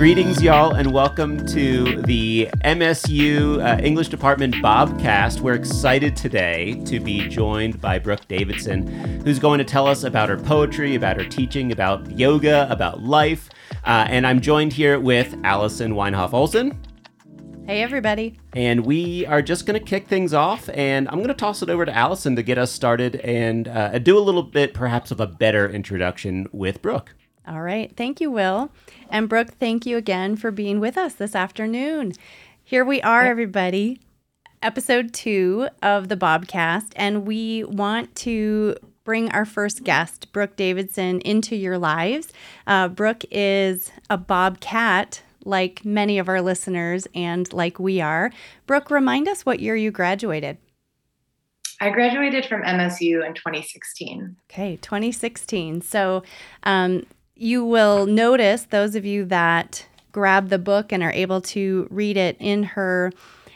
Greetings, y'all, and welcome to the MSU uh, English Department Bobcast. We're excited today to be joined by Brooke Davidson, who's going to tell us about her poetry, about her teaching, about yoga, about life. Uh, and I'm joined here with Allison Wynhoff Olsen. Hey, everybody. And we are just going to kick things off, and I'm going to toss it over to Allison to get us started and uh, do a little bit, perhaps, of a better introduction with Brooke. All right. Thank you, Will. And Brooke, thank you again for being with us this afternoon. Here we are, everybody, episode two of the Bobcast, and we want to bring our first guest, Brooke Davidson, into your lives. Uh, Brooke is a Bobcat, like many of our listeners and like we are. Brooke, remind us what year you graduated. I graduated from MSU in 2016. Okay, 2016. So, um, you will notice those of you that grab the book and are able to read it in her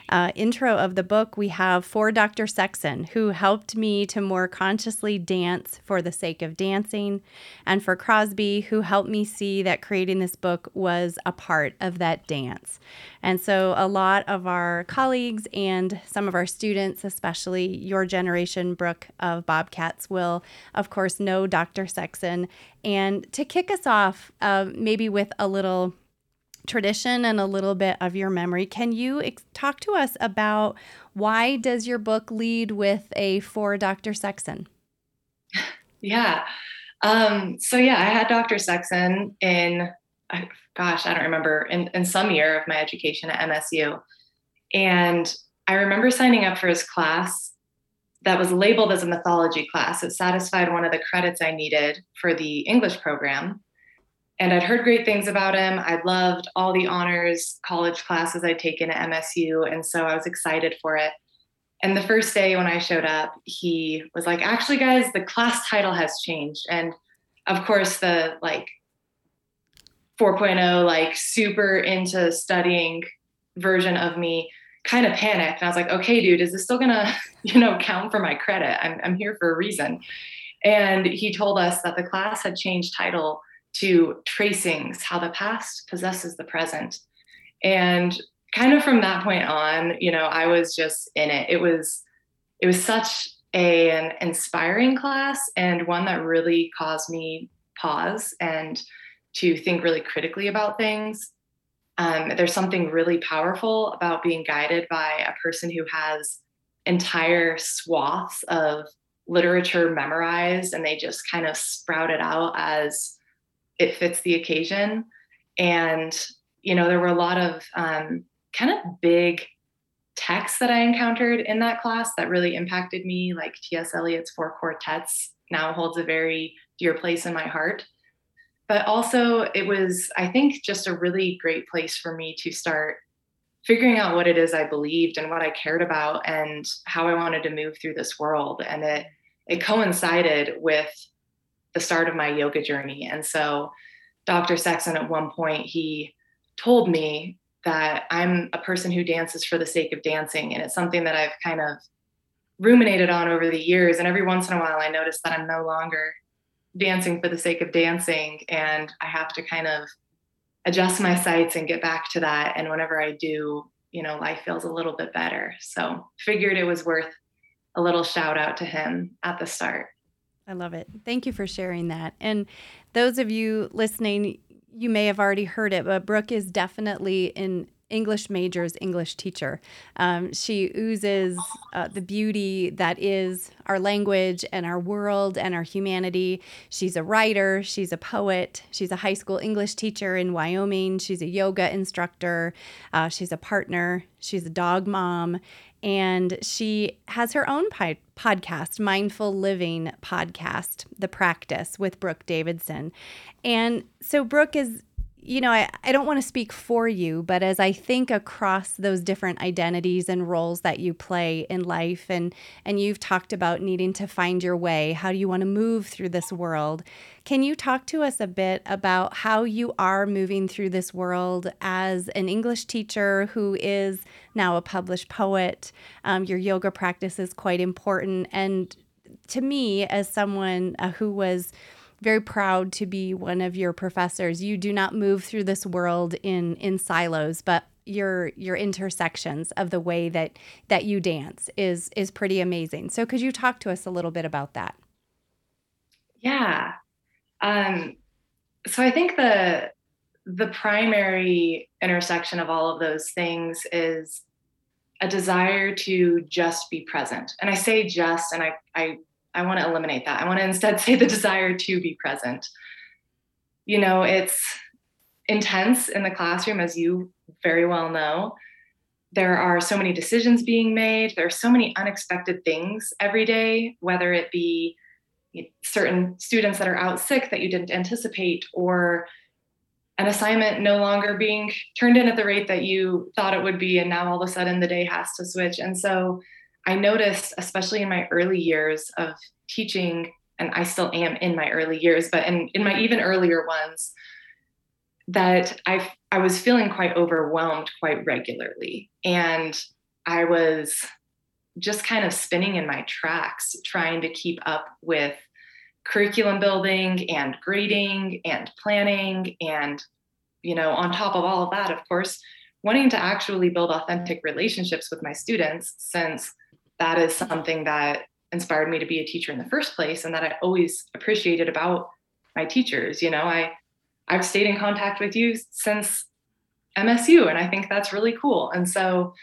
uh, intro of the book, we have for Dr. Sexton, who helped me to more consciously dance for the sake of dancing, and for Crosby, who helped me see that creating this book was a part of that dance. And so, a lot of our colleagues and some of our students, especially your generation, Brooke, of Bobcats, will, of course, know Dr. Sexton. And to kick us off, uh, maybe with a little tradition and a little bit of your memory. Can you ex- talk to us about why does your book lead with a for Dr. Sexton? Yeah. Um, so yeah, I had Dr. Sexton in, gosh, I don't remember, in, in some year of my education at MSU. And I remember signing up for his class that was labeled as a mythology class. It satisfied one of the credits I needed for the English program and I'd heard great things about him. I loved all the honors college classes I'd taken at MSU. And so I was excited for it. And the first day when I showed up, he was like, actually, guys, the class title has changed. And of course, the like 4.0, like super into studying version of me kind of panicked. And I was like, okay, dude, is this still gonna, you know, count for my credit? I'm, I'm here for a reason. And he told us that the class had changed title to tracings, how the past possesses the present. And kind of from that point on, you know, I was just in it. It was it was such a, an inspiring class and one that really caused me pause and to think really critically about things. Um, there's something really powerful about being guided by a person who has entire swaths of literature memorized and they just kind of sprout it out as it fits the occasion. And, you know, there were a lot of um, kind of big texts that I encountered in that class that really impacted me, like T.S. Eliot's Four Quartets now holds a very dear place in my heart. But also, it was, I think, just a really great place for me to start figuring out what it is I believed and what I cared about and how I wanted to move through this world. And it it coincided with the start of my yoga journey. And so Dr. Sexton at one point he told me that I'm a person who dances for the sake of dancing and it's something that I've kind of ruminated on over the years and every once in a while I notice that I'm no longer dancing for the sake of dancing and I have to kind of adjust my sights and get back to that and whenever I do you know life feels a little bit better so figured it was worth a little shout out to him at the start I love it. Thank you for sharing that. And those of you listening, you may have already heard it, but Brooke is definitely an English major's English teacher. Um, she oozes uh, the beauty that is our language and our world and our humanity. She's a writer, she's a poet, she's a high school English teacher in Wyoming, she's a yoga instructor, uh, she's a partner, she's a dog mom, and she has her own podcast, Mindful Living Podcast, The Practice with Brooke Davidson. And so Brooke is you know, I, I don't want to speak for you, but as I think across those different identities and roles that you play in life, and, and you've talked about needing to find your way, how do you want to move through this world? Can you talk to us a bit about how you are moving through this world as an English teacher who is now a published poet? Um, your yoga practice is quite important. And to me, as someone uh, who was very proud to be one of your professors. You do not move through this world in in silos, but your your intersections of the way that that you dance is is pretty amazing. So could you talk to us a little bit about that? Yeah. Um, so I think the the primary intersection of all of those things is a desire to just be present. And I say just, and I I I want to eliminate that. I want to instead say the desire to be present. You know, it's intense in the classroom, as you very well know. There are so many decisions being made. There are so many unexpected things every day, whether it be certain students that are out sick that you didn't anticipate, or an assignment no longer being turned in at the rate that you thought it would be. And now all of a sudden the day has to switch. And so I noticed, especially in my early years of teaching, and I still am in my early years, but in, in my even earlier ones, that I I was feeling quite overwhelmed quite regularly, and I was just kind of spinning in my tracks, trying to keep up with curriculum building and grading and planning, and you know, on top of all of that, of course, wanting to actually build authentic relationships with my students, since that is something that inspired me to be a teacher in the first place and that I always appreciated about my teachers. You know, I I've stayed in contact with you since MSU and I think that's really cool. And so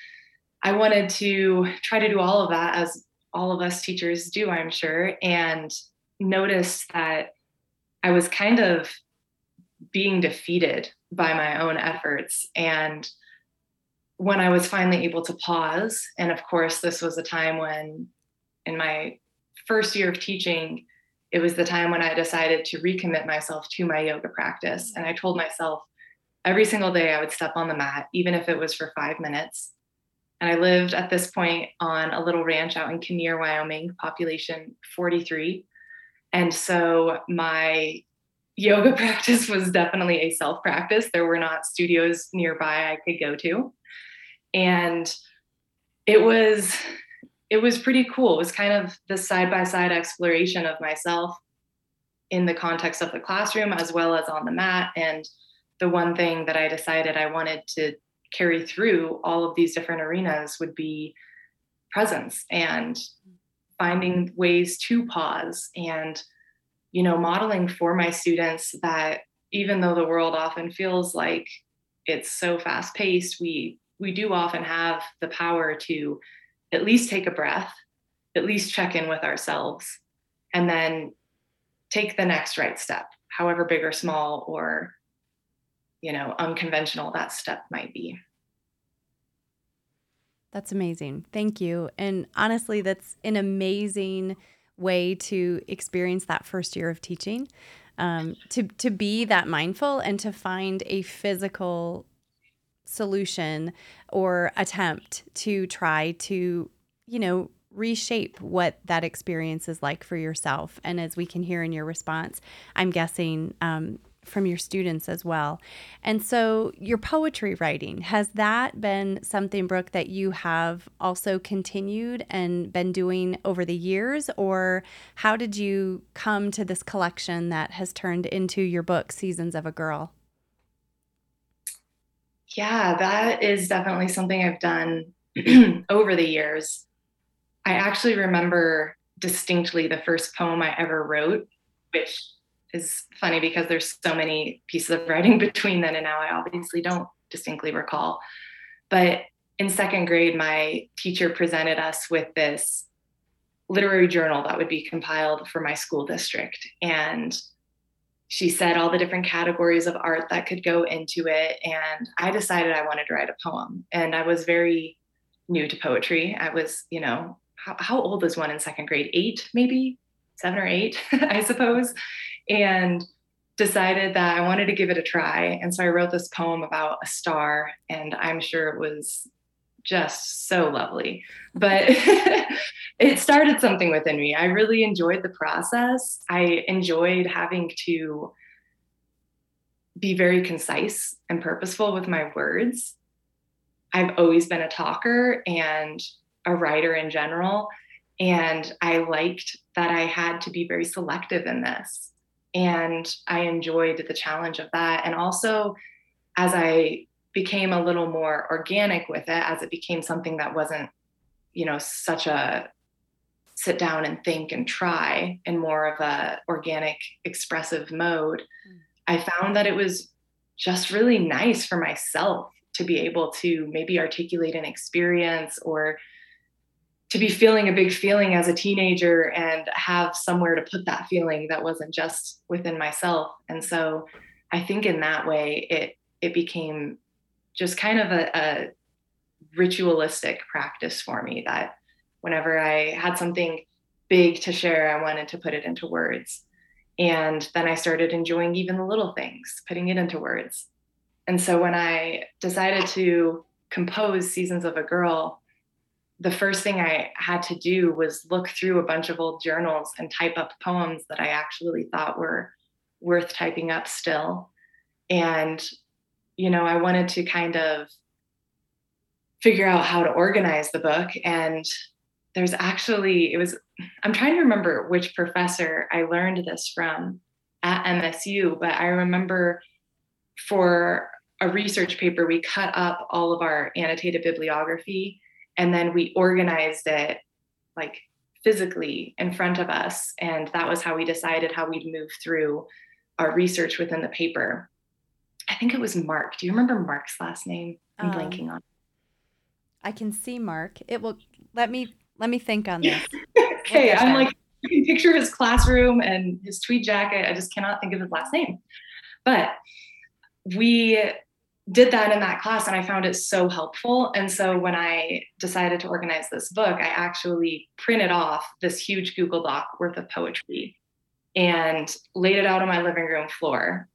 I wanted to try to do all of that as all of us teachers do, I'm sure, and notice that I was kind of being defeated by my own efforts and when I was finally able to pause, and of course, this was a time when in my first year of teaching, it was the time when I decided to recommit myself to my yoga practice. And I told myself every single day I would step on the mat, even if it was for five minutes. And I lived at this point on a little ranch out in Kinnear, Wyoming, population 43. And so my yoga practice was definitely a self practice. There were not studios nearby I could go to. And it was it was pretty cool. It was kind of the side by side exploration of myself in the context of the classroom as well as on the mat. And the one thing that I decided I wanted to carry through all of these different arenas would be presence and finding ways to pause and you know modeling for my students that even though the world often feels like it's so fast paced we we do often have the power to at least take a breath, at least check in with ourselves, and then take the next right step, however big or small or you know unconventional that step might be. That's amazing. Thank you. And honestly, that's an amazing way to experience that first year of teaching. Um, to to be that mindful and to find a physical solution or attempt to try to, you know, reshape what that experience is like for yourself. And as we can hear in your response, I'm guessing um, from your students as well. And so, your poetry writing, has that been something, Brooke, that you have also continued and been doing over the years? Or how did you come to this collection that has turned into your book, Seasons of a Girl? Yeah, that is definitely something I've done over the years. I actually remember distinctly the first poem I ever wrote, which is funny because there's so many pieces of writing between then and now. I obviously don't distinctly recall. But in second grade, my teacher presented us with this literary journal that would be compiled for my school district. And she said all the different categories of art that could go into it. And I decided I wanted to write a poem. And I was very new to poetry. I was, you know, how, how old is one in second grade? Eight, maybe seven or eight, I suppose. And decided that I wanted to give it a try. And so I wrote this poem about a star. And I'm sure it was just so lovely. But it started something within me. I really enjoyed the process. I enjoyed having to be very concise and purposeful with my words. I've always been a talker and a writer in general. And I liked that I had to be very selective in this. And I enjoyed the challenge of that. And also, as I became a little more organic with it, as it became something that wasn't, you know, such a sit down and think and try in more of a organic expressive mode mm. i found that it was just really nice for myself to be able to maybe articulate an experience or to be feeling a big feeling as a teenager and have somewhere to put that feeling that wasn't just within myself and so i think in that way it it became just kind of a, a ritualistic practice for me that whenever I had something big to share, I wanted to put it into words. And then I started enjoying even the little things, putting it into words. And so when I decided to compose Seasons of a Girl, the first thing I had to do was look through a bunch of old journals and type up poems that I actually thought were worth typing up still. And, you know, I wanted to kind of figure out how to organize the book. And there's actually it was i'm trying to remember which professor i learned this from at msu but i remember for a research paper we cut up all of our annotated bibliography and then we organized it like physically in front of us. And that was how we decided how we'd move through our research within the paper. I think it was mark. Do you remember mark's last name? I'm um, blanking on i can see mark. It will let me let me think on this. okay, I'm like, I can picture his classroom and his tweed jacket. I just cannot think of his last name. But we did that in that class and I found it so helpful. And so when I decided to organize this book, I actually printed off this huge Google Doc worth of poetry and laid it out on my living room floor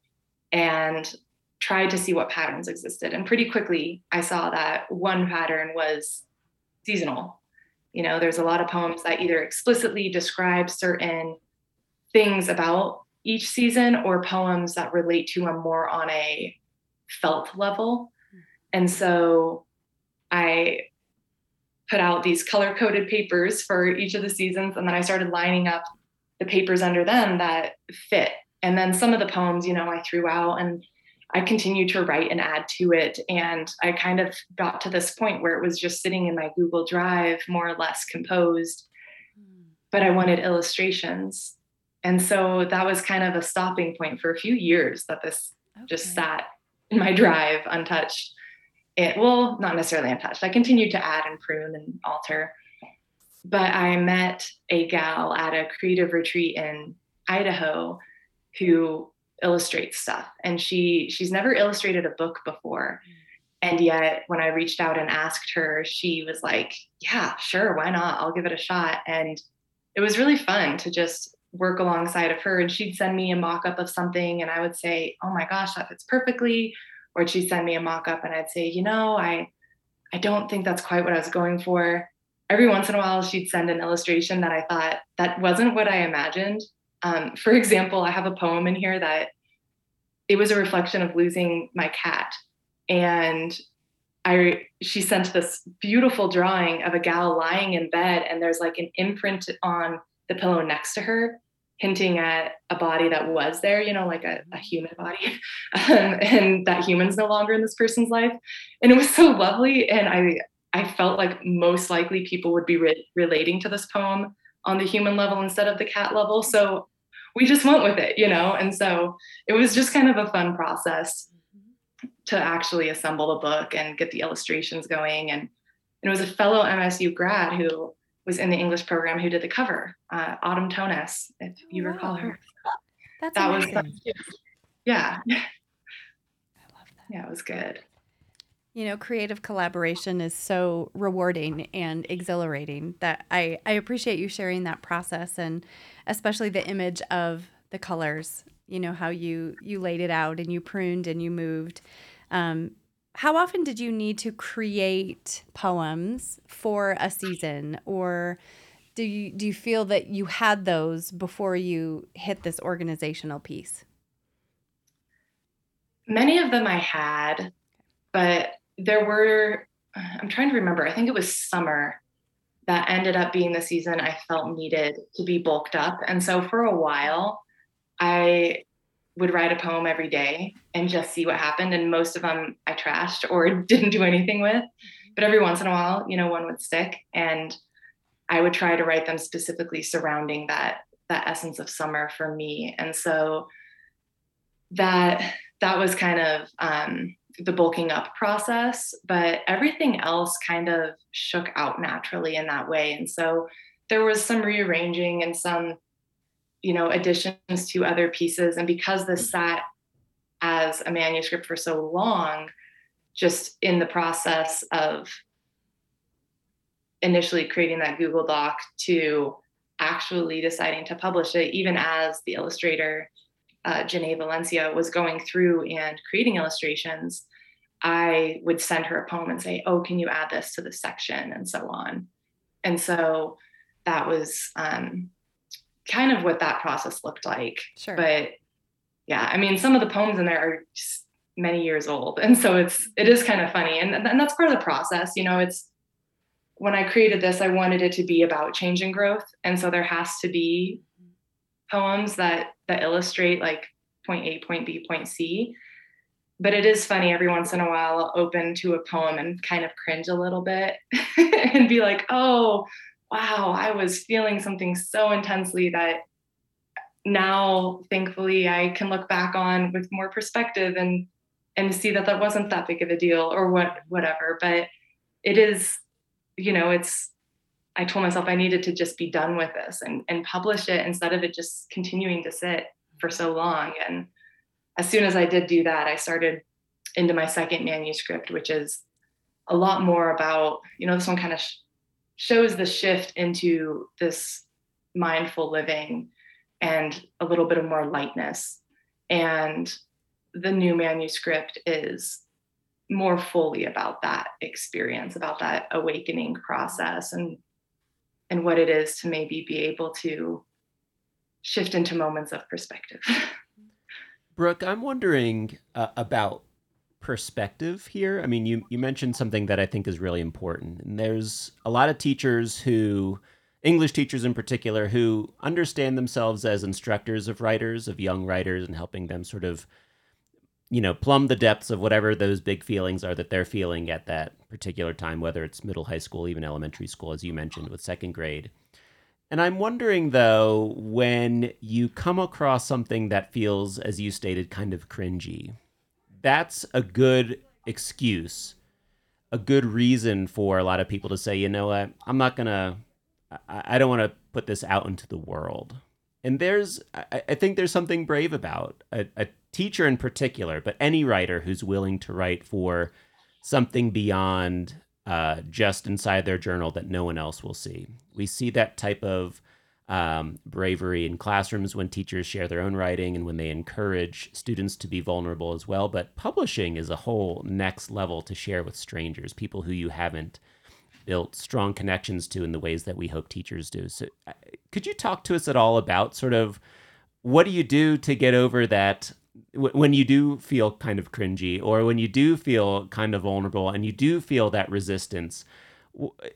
and tried to see what patterns existed. And pretty quickly, I saw that one pattern was seasonal you know, there's a lot of poems that either explicitly describe certain things about each season or poems that relate to them more on a felt level. And so I put out these color coded papers for each of the seasons. And then I started lining up the papers under them that fit. And then some of the poems, you know, I threw out and I continued to write and add to it. And I kind of got to this point where it was just sitting in my Google Drive, more or less composed, but I wanted illustrations. And so that was kind of a stopping point for a few years that this okay. just sat in my drive untouched. It well, not necessarily untouched. I continued to add and prune and alter. But I met a gal at a creative retreat in Idaho who illustrates stuff. And she she's never illustrated a book before. Mm. and yet when i reached out and asked her she was like yeah sure why not? I'll give it a shot. And it was really fun to just work alongside of her. And she'd send me a mock-up of something and i would say oh my gosh that fits perfectly. Or she'd send me a mock-up and i'd say you know i i don't think that's quite what i was going for. Every once in a while she'd send an illustration that i thought that wasn't what i imagined um, for example, I have a poem in here that it was a reflection of losing my cat. And I she sent this beautiful drawing of a gal lying in bed, and there's like an imprint on the pillow next to her, hinting at a body that was there, you know, like a, a human body, um, and that human's no longer in this person's life. And it was so lovely, and I I felt like most likely people would be re- relating to this poem on the human level instead of the cat level. So we just went with it, you know? And so it was just kind of a fun process to actually assemble the book and get the illustrations going. And, it was a fellow MSU grad who was in the English program who did the cover, uh, Autumn Tones, if you wow. recall her. That's that amazing. was, yeah. I love that. Yeah, it was good. You know, creative collaboration is so rewarding and exhilarating that I, I appreciate you sharing that process and especially the image of the colors, you know, how you you laid it out and you pruned and you moved. Um, how often did you need to create poems for a season or do you do you feel that you had those before you hit this organizational piece? Many of them I had, but there were, I'm trying to remember, I think it was summer that ended up being the season I felt needed to be bulked up. And so for a while, I would write a poem every day and just see what happened. And most of them I trashed or didn't do anything with. But every once in a while, you know, one would stick. And I would try to write them specifically surrounding that that essence of summer for me. And so that that was kind of um, the bulking up process, but everything else kind of shook out naturally in that way. And so there was some rearranging and some, you know, additions to other pieces. And because this mm. sat as a manuscript for so long, just in the process of initially creating that Google Doc to actually deciding to publish it, even as the illustrator uh, Janae Valencia was going through and creating illustrations, I would send her a poem and say, "Oh, can you add this to the section?" and so on. And so that was um, kind of what that process looked like. Sure. But yeah, I mean, some of the poems in there are many years old, and so it's it is kind of funny, and and that's part of the process. You know, it's when I created this, I wanted it to be about change and growth, and so there has to be poems that that illustrate like point A, point B, point C. But it is funny every once in a while I'll open to a poem and kind of cringe a little bit and be like, oh, wow, I was feeling something so intensely that now thankfully I can look back on with more perspective and and see that that wasn't that big of a deal or what whatever. But it is, you know, it's I told myself I needed to just be done with this and, and publish it instead of it just continuing to sit for so long. And as soon as I did do that, I started into my second manuscript, which is a lot more about, you know, this one kind of sh- shows the shift into this mindful living and a little bit of more lightness. And the new manuscript is more fully about that experience, about that awakening process and and what it is to maybe be able to shift into moments of perspective. Brooke, I'm wondering uh, about perspective here. I mean, you you mentioned something that I think is really important. And there's a lot of teachers who English teachers in particular who understand themselves as instructors of writers, of young writers and helping them sort of you know, plumb the depths of whatever those big feelings are that they're feeling at that particular time, whether it's middle, high school, even elementary school, as you mentioned with second grade. And I'm wondering though, when you come across something that feels, as you stated, kind of cringy, that's a good excuse, a good reason for a lot of people to say, you know what, I'm not gonna, I, don't want to put this out into the world. And there's, I, I think there's something brave about a, a teacher in particular, but any writer who's willing to write for something beyond uh, just inside their journal that no one else will see. We see that type of um, bravery in classrooms when teachers share their own writing and when they encourage students to be vulnerable as well. But publishing is a whole next level to share with strangers, people who you haven't built strong connections to in the ways that we hope teachers do. So, uh, could you talk to us at all about sort of what do you do to get over that when you do feel kind of cringy or when you do feel kind of vulnerable and you do feel that resistance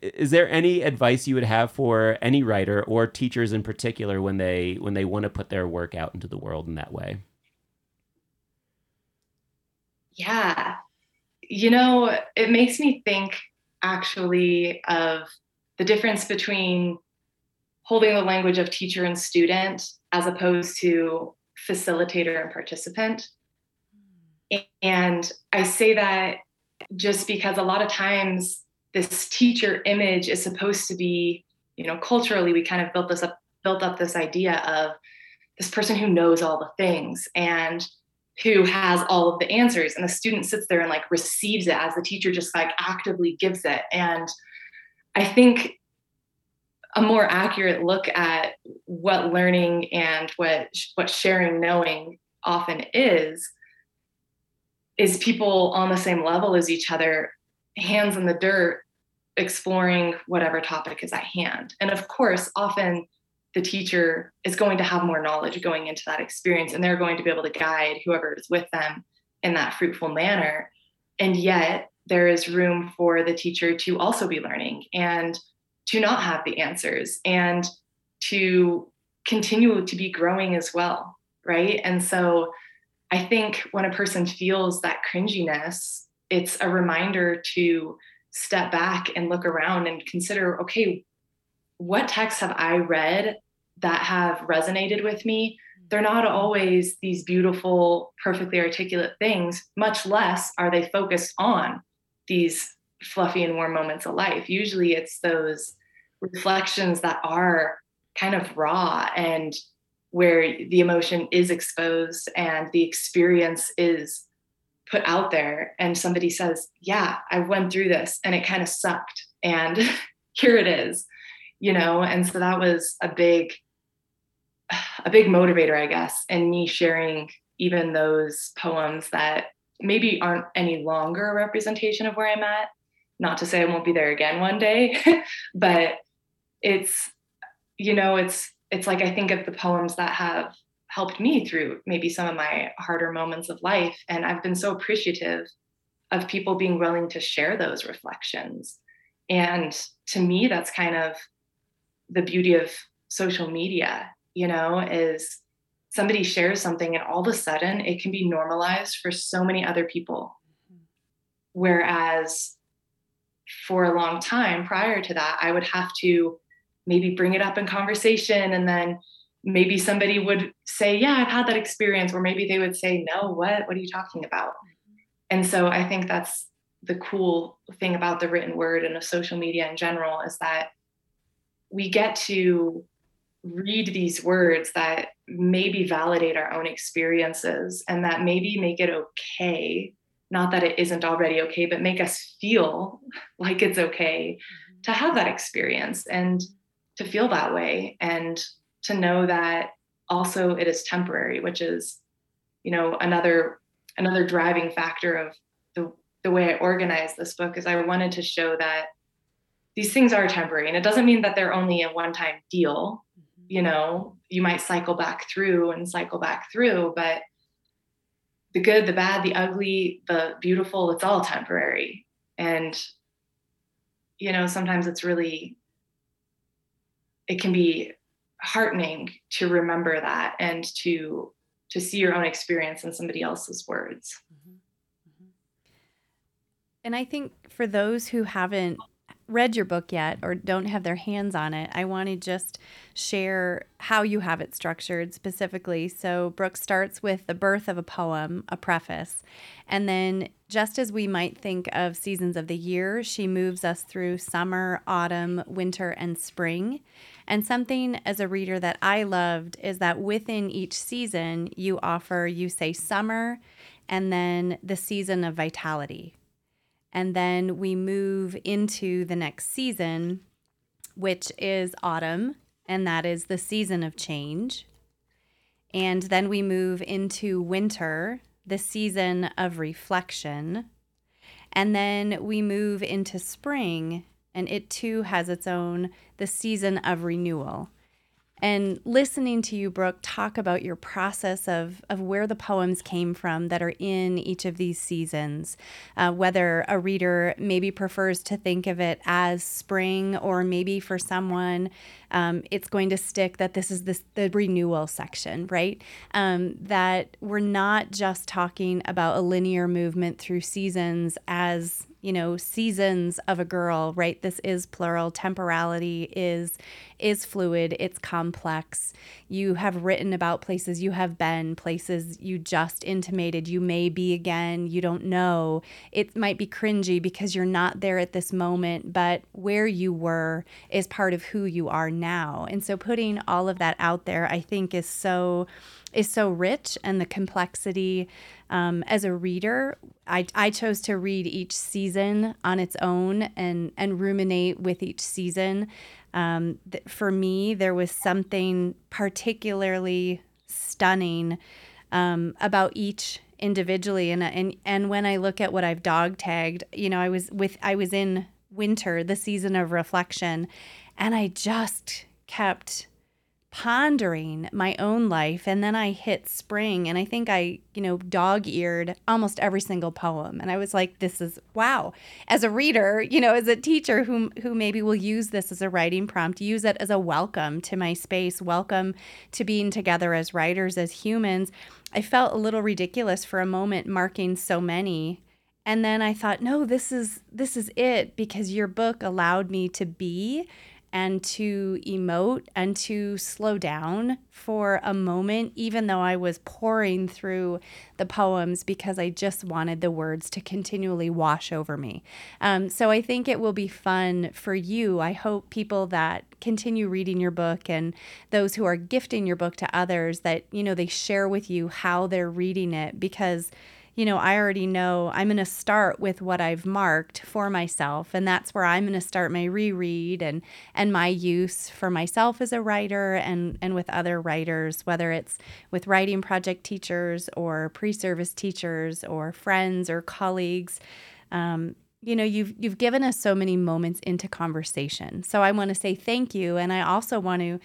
is there any advice you would have for any writer or teachers in particular when they when they want to put their work out into the world in that way? Yeah. You know it makes me think actually of the difference between holding the language of teacher and student as opposed to facilitator and participant. And I say that just because a lot of times this teacher image is supposed to be, you know, culturally we kind of built this up built up this idea of this person who knows all the things and who has all of the answers and the student sits there and like receives it as the teacher just like actively gives it and i think a more accurate look at what learning and what what sharing knowing often is is people on the same level as each other hands in the dirt exploring whatever topic is at hand. And of course often the teacher is going to have more knowledge going into that experience and they're going to be able to guide whoever is with them in that fruitful manner. And yet there is room for the teacher to also be learning. And to not have the answers and to continue to be growing as well. right? And so I think when a person feels that cringiness, it's a reminder to step back and look around and consider okay, what texts have I read that have resonated with me? They're not always these beautiful, perfectly articulate things, much less are they focused on these fluffy and warm moments of life. Usually it's those reflections that are kind of raw and where the emotion is exposed and the experience is put out there and somebody says yeah i went through this and it kind of sucked and here it is you know and so that was a big a big motivator i guess in me sharing even those poems that maybe aren't any longer a representation of where i'm at not to say i won't be there again one day but it's you know it's it's like I think of the poems that have helped me through maybe some of my harder moments of life. And I've been so appreciative of people being willing to share those reflections. And to me, that's kind of the beauty of social media, you know, is somebody shares something and all of a sudden it can be normalized for so many other people. Mm-hmm. Whereas for a long time prior to that, I would have to maybe bring it up in conversation and then maybe somebody would say yeah i've had that experience or maybe they would say no what? What are you talking about? And so i think that's the cool thing about the written word and of social media in general is that we get to read these words that maybe validate our own experiences and that maybe make it okay not that it isn't already okay but make us feel like it's okay mm-hmm. to have that experience and to feel that way and to know that also it is temporary which is you know another another driving factor of the the way i organized this book is i wanted to show that these things are temporary and it doesn't mean that they're only a one time deal mm-hmm. you know you might cycle back through and cycle back through but the good the bad the ugly the beautiful it's all temporary and you know sometimes it's really it can be heartening to remember that and to to see your own experience in somebody else's words. Mm-hmm. Mm-hmm. And I think for those who haven't read your book yet or don't have their hands on it, I want to just share how you have it structured specifically. So, Brooke starts with the birth of a poem, a preface, and then just as we might think of seasons of the year, she moves us through summer, autumn, winter, and spring. And something as a reader that I loved is that within each season, you offer, you say summer, and then the season of vitality. And then we move into the next season, which is autumn, and that is the season of change. And then we move into winter, the season of reflection. And then we move into spring, and it too has its own the season of renewal and listening to you brooke talk about your process of, of where the poems came from that are in each of these seasons uh, whether a reader maybe prefers to think of it as spring or maybe for someone um, it's going to stick that this is this, the renewal section right? Um, that we're not just talking about a linear movement through seasons as you know seasons of a girl right? This is plural. Temporality is is fluid. It's complex. You have written about places you have been places you just intimated you may be again. You don't know. It might be cringy because you're not there at this moment but where you were is part of who you are now. And so putting all of that out there i think is so is so rich and the complexity um, as a reader I, I chose to read each season on its own and and ruminate with each season. Um, th- for me there was something particularly stunning um, about each individually. And and and when I look at what I've dog tagged you know I was with I was in winter the season of reflection and I just kept pondering my own life and then I hit spring and I think I, you know, dog-eared almost every single poem and I was like this is wow. As a reader, you know, as a teacher who who maybe will use this as a writing prompt, use it as a welcome to my space, welcome to being together as writers as humans. I felt a little ridiculous for a moment marking so many and then I thought, no, this is this is it because your book allowed me to be and to emote and to slow down for a moment, even though I was pouring through the poems because I just wanted the words to continually wash over me. Um, so I think it will be fun for you. I hope people that continue reading your book and those who are gifting your book to others that, you know, they share with you how they're reading it because you know, I already know I'm going to start with what I've marked for myself and that's where I'm going to start my reread and and my use for myself as a writer and and with other writers whether it's with writing project teachers or pre-service teachers or friends or colleagues. Um, you know you've you've given us so many moments into conversation. So i want to say thank you and i also want to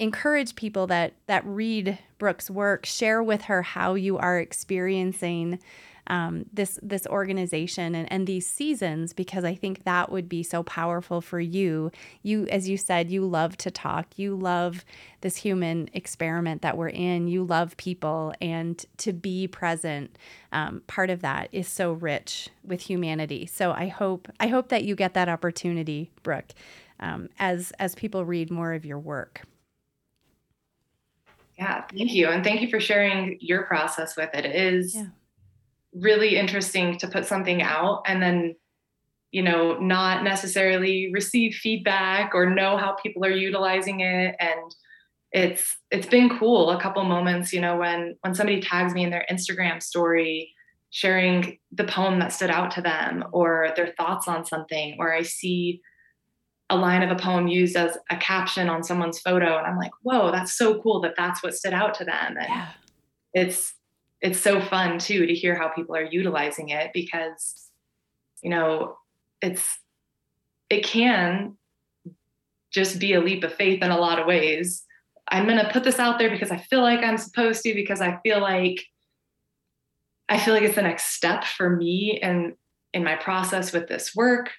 encourage people that that read Brooke's work, share with her how you are experiencing um, this this organization and, and these seasons because I think that would be so powerful for you. You, as you said, you love to talk. You love this human experiment that we're in. You love people, and to be present, um, part of that is so rich with humanity. So I hope I hope that you get that opportunity, Brooke, um, as as people read more of your work. Yeah, thank you. And thank you for sharing your process with it. It is yeah. really interesting to put something out and then, you know, not necessarily receive feedback or know how people are utilizing it. And it's it's been cool a couple moments, you know, when when somebody tags me in their Instagram story sharing the poem that stood out to them or their thoughts on something, or I see a line of a poem used as a caption on someone's photo and i'm like whoa that's so cool that that's what stood out to them. And yeah. it's it's so fun too to hear how people are utilizing it because you know it's it can just be a leap of faith in a lot of ways. I'm going to put this out there because i feel like i'm supposed to because i feel like i feel like it's the next step for me and in my process with this work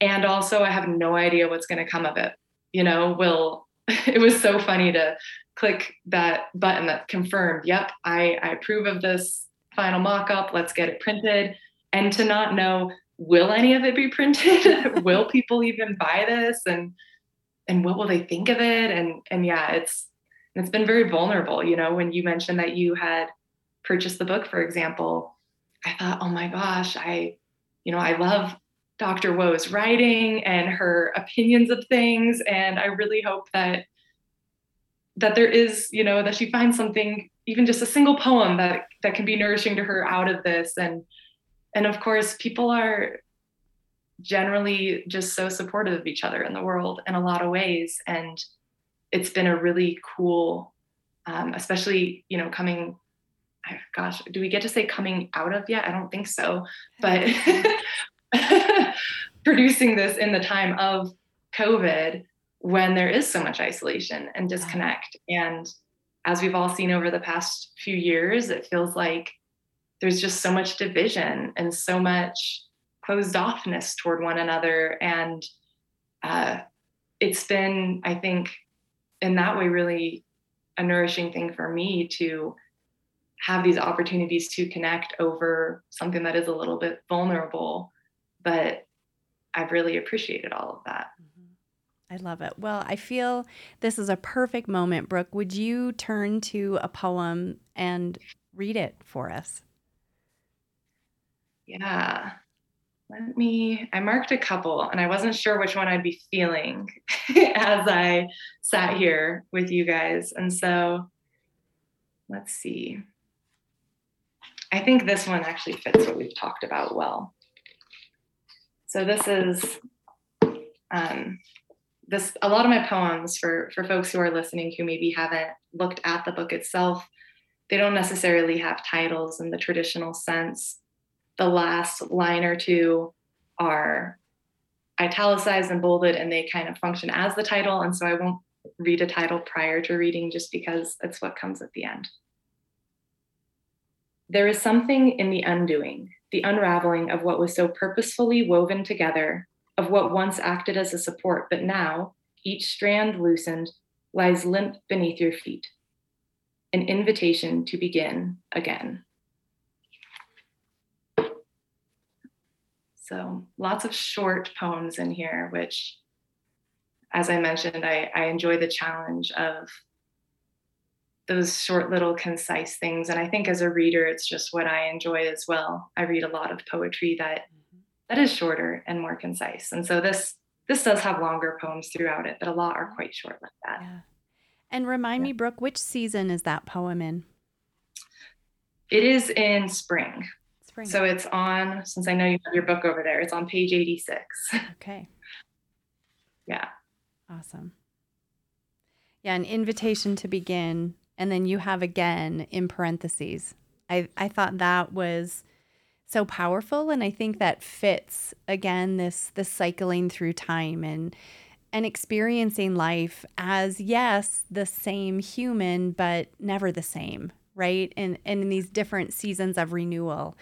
and also i have no idea what's going to come of it. You know will it was so funny to click that button that confirmed yep i i approve of this final mock-up. Let's get it printed. And to not know will any of it be printed? Will people even buy this? And and what will they think of it? And and yeah it's it's been very vulnerable. You know when you mentioned that you had purchased the book for example i thought oh my gosh i you know i love Dr. Woe's writing and her opinions of things. And I really hope that that there is, you know, that she finds something, even just a single poem that that can be nourishing to her out of this. And and of course, people are generally just so supportive of each other in the world in a lot of ways. And it's been a really cool, um, especially, you know, coming gosh, do we get to say coming out of yet? I don't think so. But producing this in the time of COVID when there is so much isolation and disconnect. And as we've all seen over the past few years, it feels like there's just so much division and so much closed offness toward one another. And uh, it's been, I think, in that way, really a nourishing thing for me to have these opportunities to connect over something that is a little bit vulnerable but I've really appreciated all of that. Mm-hmm. I love it. Well, I feel this is a perfect moment. Brooke, would you turn to a poem and read it for us? Yeah. Let me, I marked a couple and I wasn't sure which one I'd be feeling as I sat here with you guys. And so let's see. I think this one actually fits what we've talked about well. So this is um, this a lot of my poems for for folks who are listening who maybe haven't looked at the book itself. They don't necessarily have titles in the traditional sense. The last line or two are italicized and bolded, and they kind of function as the title. And so I won't read a title prior to reading just because it's what comes at the end. There is something in the undoing, the unraveling of what was so purposefully woven together, of what once acted as a support, but now, each strand loosened, lies limp beneath your feet. An invitation to begin again. So, lots of short poems in here, which, as I mentioned, I, I enjoy the challenge of those short little concise things and i think as a reader it's just what i enjoy as well. I read a lot of poetry that mm-hmm. that is shorter and more concise and so this this does have longer poems throughout it but a lot are quite short like that. Yeah. and remind yeah. me brooke which season is that poem in? It is in spring. Spring. So it's on since i know you have your book over there it's on page 86 okay. Yeah. Awesome. Yeah an invitation to begin and then you have again in parentheses. I, I thought that was so powerful and I think that fits again this this cycling through time and and experiencing life as yes the same human but never the same right and and in these different seasons of renewal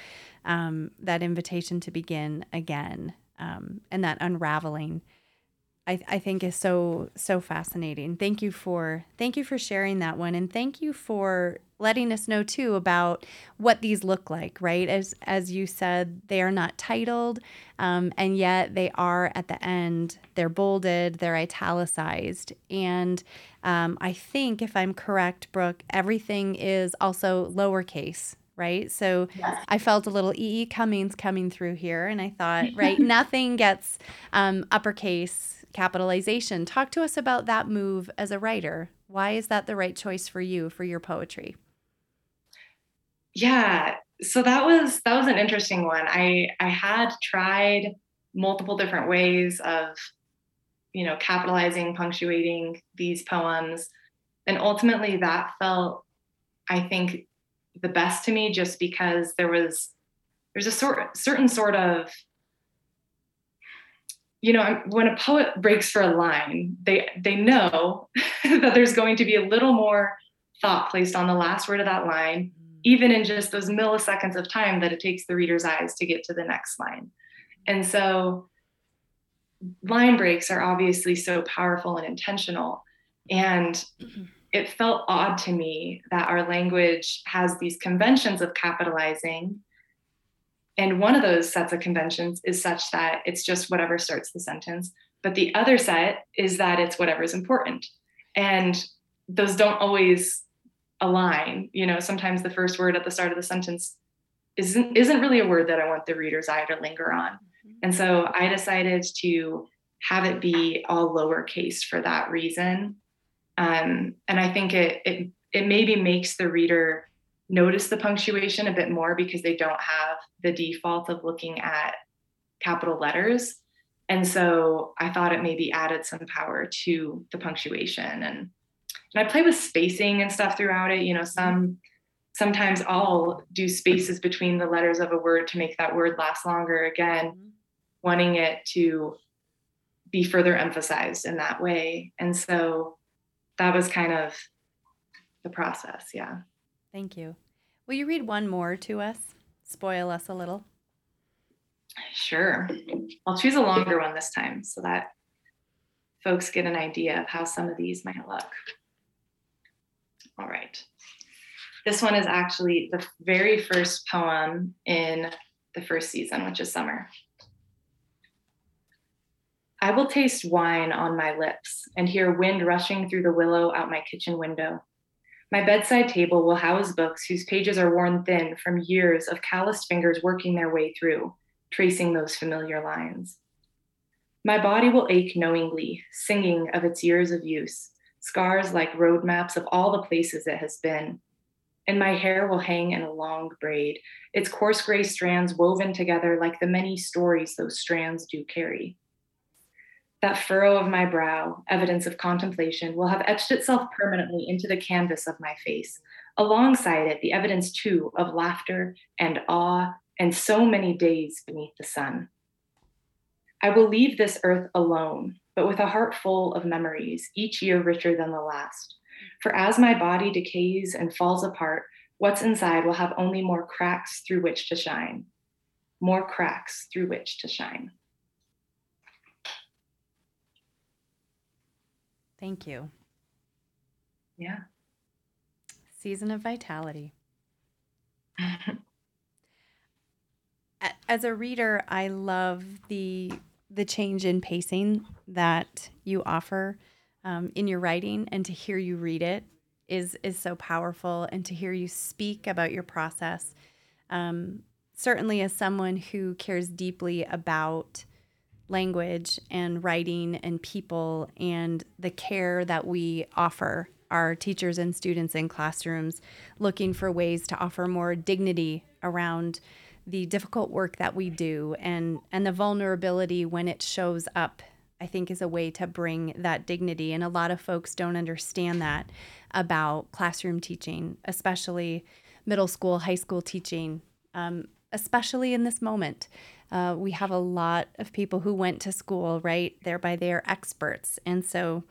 um, that invitation to begin again um, and that unraveling I, I think is so so fascinating. Thank you for thank you for sharing that one, and thank you for letting us know too about what these look like. Right, as as you said, they are not titled, um, and yet they are at the end. They're bolded, they're italicized, and um, I think if I'm correct, Brooke, everything is also lowercase right? So yes. I felt a little E. E. Cummings coming through here, and I thought, right, nothing gets um, uppercase capitalization. Talk to us about that move as a writer. Why is that the right choice for you for your poetry? Yeah, so that was that was an interesting one. I I had tried multiple different ways of you know capitalizing, punctuating these poems, and ultimately that felt I think the best to me just because there was there's a sort certain sort of you know when a poet breaks for a line they they know that there's going to be a little more thought placed on the last word of that line mm. even in just those milliseconds of time that it takes the reader's eyes to get to the next line and so line breaks are obviously so powerful and intentional and it felt odd to me that our language has these conventions of capitalizing and one of those sets of conventions is such that it's just whatever starts the sentence. But the other set is that it's whatever is important. And those don't always align. You know, sometimes the first word at the start of the sentence isn't isn't really a word that I want the reader's eye to linger on. Mm-hmm. And so I decided to have it be all lowercase for that reason. Um, and I think it it it maybe makes the reader notice the punctuation a bit more because they don't have the default of looking at capital letters. And so I thought it maybe added some power to the punctuation and and I play with spacing and stuff throughout it. You know, some sometimes I'll do spaces between the letters of a word to make that word last longer again, mm-hmm. wanting it to be further emphasized in that way. And so that was kind of the process, yeah. Thank you. Will you read one more to us? Spoil us a little. Sure. I'll choose a longer one this time so that folks get an idea of how some of these might look. All right. This one is actually the very first poem in the first season, which is summer. I will taste wine on my lips and hear wind rushing through the willow out my kitchen window. My bedside table will house books whose pages are worn thin from years of calloused fingers working their way through, tracing those familiar lines. My body will ache knowingly, singing of its years of use, scars like road maps of all the places it has been. And my hair will hang in a long braid, its coarse gray strands woven together like the many stories those strands do carry. That furrow of my brow, evidence of contemplation, will have etched itself permanently into the canvas of my face. Alongside it, the evidence too of laughter and awe and so many days beneath the sun. I will leave this earth alone, but with a heart full of memories, each year richer than the last. For as my body decays and falls apart, what's inside will have only more cracks through which to shine. More cracks through which to shine. Thank you. Yeah. Season of Vitality. As a reader, I love the the change in pacing that you offer um, in your writing, and to hear you read it is is so powerful, and to hear you speak about your process. Um, certainly, as someone who cares deeply about language and writing and people and the care that we offer our teachers and students in classrooms, looking for ways to offer more dignity around the difficult work that we do and and the vulnerability when it shows up I think is a way to bring that dignity. And a lot of folks don't understand that about classroom teaching especially middle school high school teaching um, especially in this moment uh, we have a lot of people who went to school right thereby they are experts. And so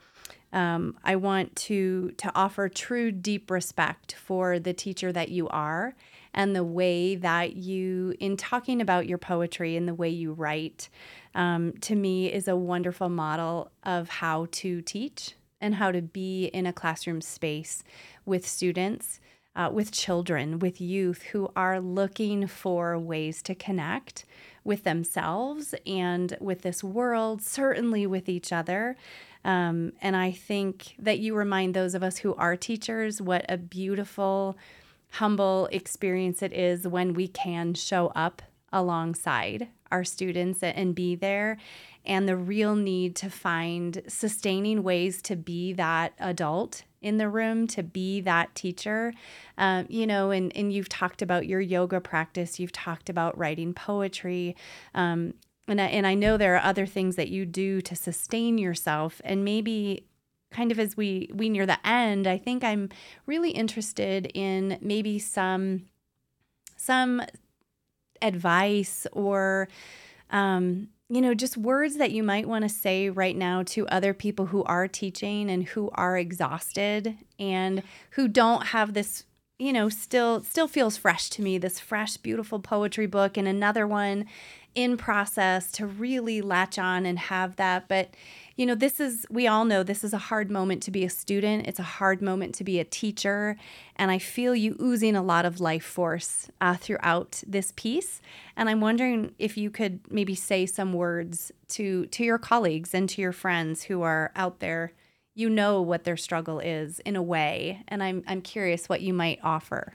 um, I want to to offer true deep respect for the teacher that you are and the way that you, in talking about your poetry and the way you write, um, to me is a wonderful model of how to teach and how to be in a classroom space with students, uh, with children, with youth who are looking for ways to connect with themselves and with this world, certainly with each other. Um, and I think that you remind those of us who are teachers what a beautiful humble experience it is when we can show up alongside our students and be there and the real need to find sustaining ways to be that adult in the room to be that teacher. Um, you know and, and you've talked about your yoga practice. You've talked about writing poetry. Um, and, I, and I know there are other things that you do to sustain yourself. And maybe kind of as we we near the end, I think I'm really interested in maybe some some advice or um, you know just words that you might want to say right now to other people who are teaching and who are exhausted and who don't have this you know still still feels fresh to me this fresh beautiful poetry book and another one in process to really latch on and have that. But you know, this is, we all know this is a hard moment to be a student. It's a hard moment to be a teacher. And I feel you oozing a lot of life force uh, throughout this piece. And I'm wondering if you could maybe say some words to, to your colleagues and to your friends who are out there. You know what their struggle is in a way. And I'm, I'm curious what you might offer.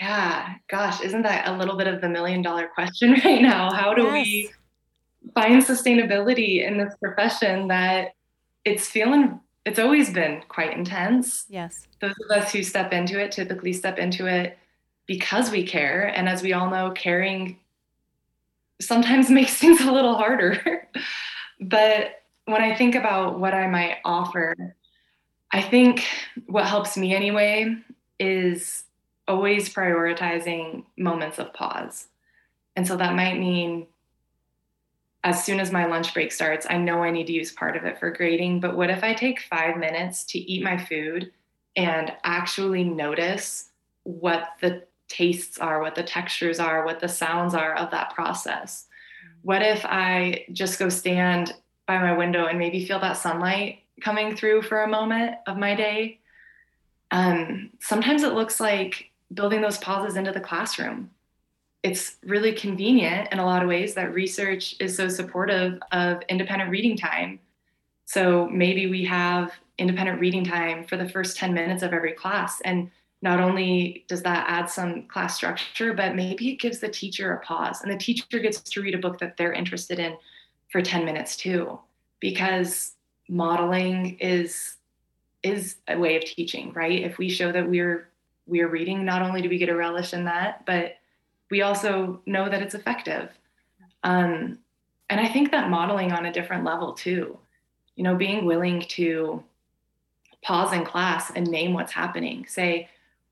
Yeah, gosh, isn't that a little bit of the million dollar question right now? How do yes. we find sustainability in this profession that it's feeling it's always been quite intense. Yes. Those of us who step into it typically step into it because we care. And as we all know, caring sometimes makes things a little harder. but when I think about what I might offer, I think what helps me anyway is always prioritizing moments of pause. And so that might mean as soon as my lunch break starts, I know I need to use part of it for grading. But what if I take five minutes to eat my food and actually notice what the tastes are, what the textures are, what the sounds are of that process? What if I just go stand by my window and maybe feel that sunlight coming through for a moment of my day? Um, sometimes it looks like building those pauses into the classroom it's really convenient in a lot of ways that research is so supportive of independent reading time. So maybe we have independent reading time for the first 10 minutes of every class. And not only does that add some class structure, but maybe it gives the teacher a pause and the teacher gets to read a book that they're interested in for 10 minutes too. Because modeling is is a way of teaching, right? If we show that we're we're reading, not only do we get a relish in that, but we also know that it's effective. Um, and I think that modeling on a different level too, you know, being willing to pause in class and name what's happening. Say,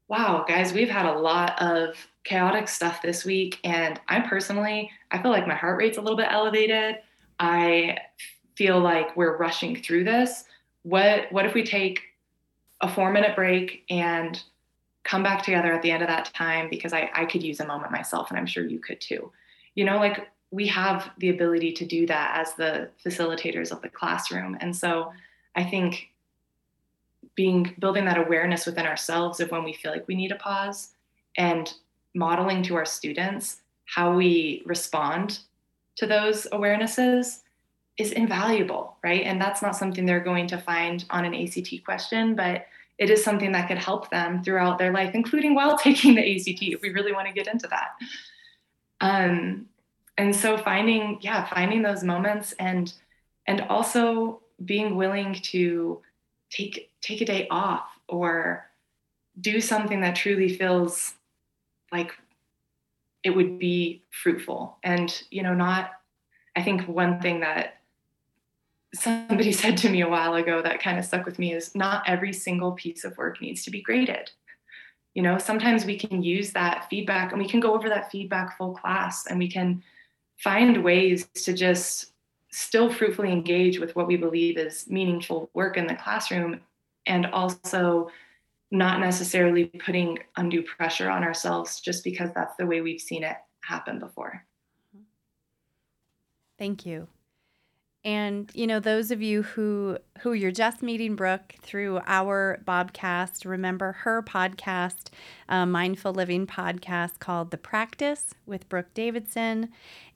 wow, guys, we've had a lot of chaotic stuff this week. And I personally, I feel like my heart rate's a little bit elevated, I feel like we're rushing through this. What what if we take a four minute break and come back together at the end of that time because I, I could use a moment myself and I'm sure you could too. You know, like we have the ability to do that as the facilitators of the classroom. And so I think being building that awareness within ourselves of when we feel like we need a pause and modeling to our students how we respond to those awarenesses is invaluable, right? And that's not something they're going to find on an ACT question, but it is something that could help them throughout their life, including while taking the ACT, if we really want to get into that. Um, and so finding, yeah, finding those moments and and also being willing to take take a day off or do something that truly feels like it would be fruitful and you know not i think one thing that somebody said to me a while ago that kind of stuck with me is not every single piece of work needs to be graded you know sometimes we can use that feedback and we can go over that feedback full class and we can find ways to just still fruitfully engage with what we believe is meaningful work in the classroom and also not necessarily putting undue pressure on ourselves just because that's the way we've seen it happen before. Thank you. And you know, those of you who who you're just meeting Brooke through our Bobcast, remember her podcast, uh, Mindful Living podcast called The Practice with Brooke Davidson.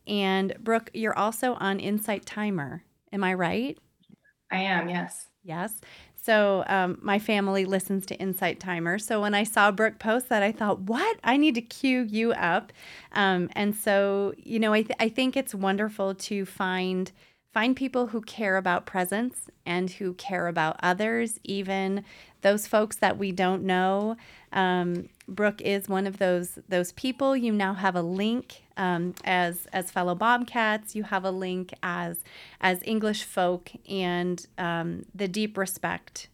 And Brooke, you're also on Insight Timer. Am I right? I am, yes. Yes. So um, my family listens to Insight Timer. So when I saw Brooke post that, I thought, what? I need to cue you up. Um, and so, you know, I, th- I think it's wonderful to find find people who care about presence and who care about others, even those folks that we don't know. Um, Brooke is one of those those people. You now have a link um, as as fellow Bobcats. You have a link as as English folk, and um, the deep respect,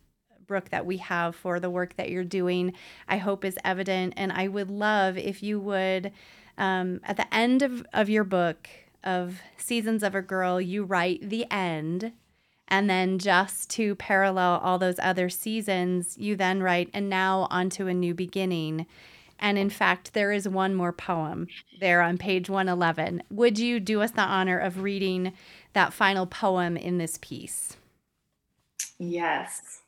Brooke, that we have for the work that you're doing. I hope is evident, and I would love if you would, um, at the end of of your book of Seasons of a Girl, you write the end and then just to parallel all those other seasons, you then write, and now onto a new beginning. And in fact, there is one more poem there on page 111. Would you do us the honor of reading that final poem in this piece? Yes.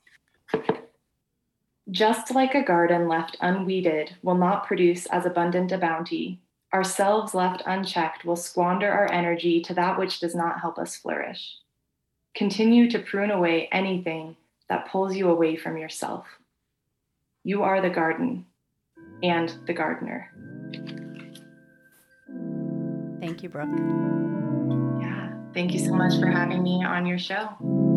Just like a garden left unweeded will not produce as abundant a bounty, ourselves left unchecked will squander our energy to that which does not help us flourish. Continue to prune away anything that pulls you away from yourself. You are the garden and the gardener. Thank you, Brooke. Yeah, thank you so much for having me on your show.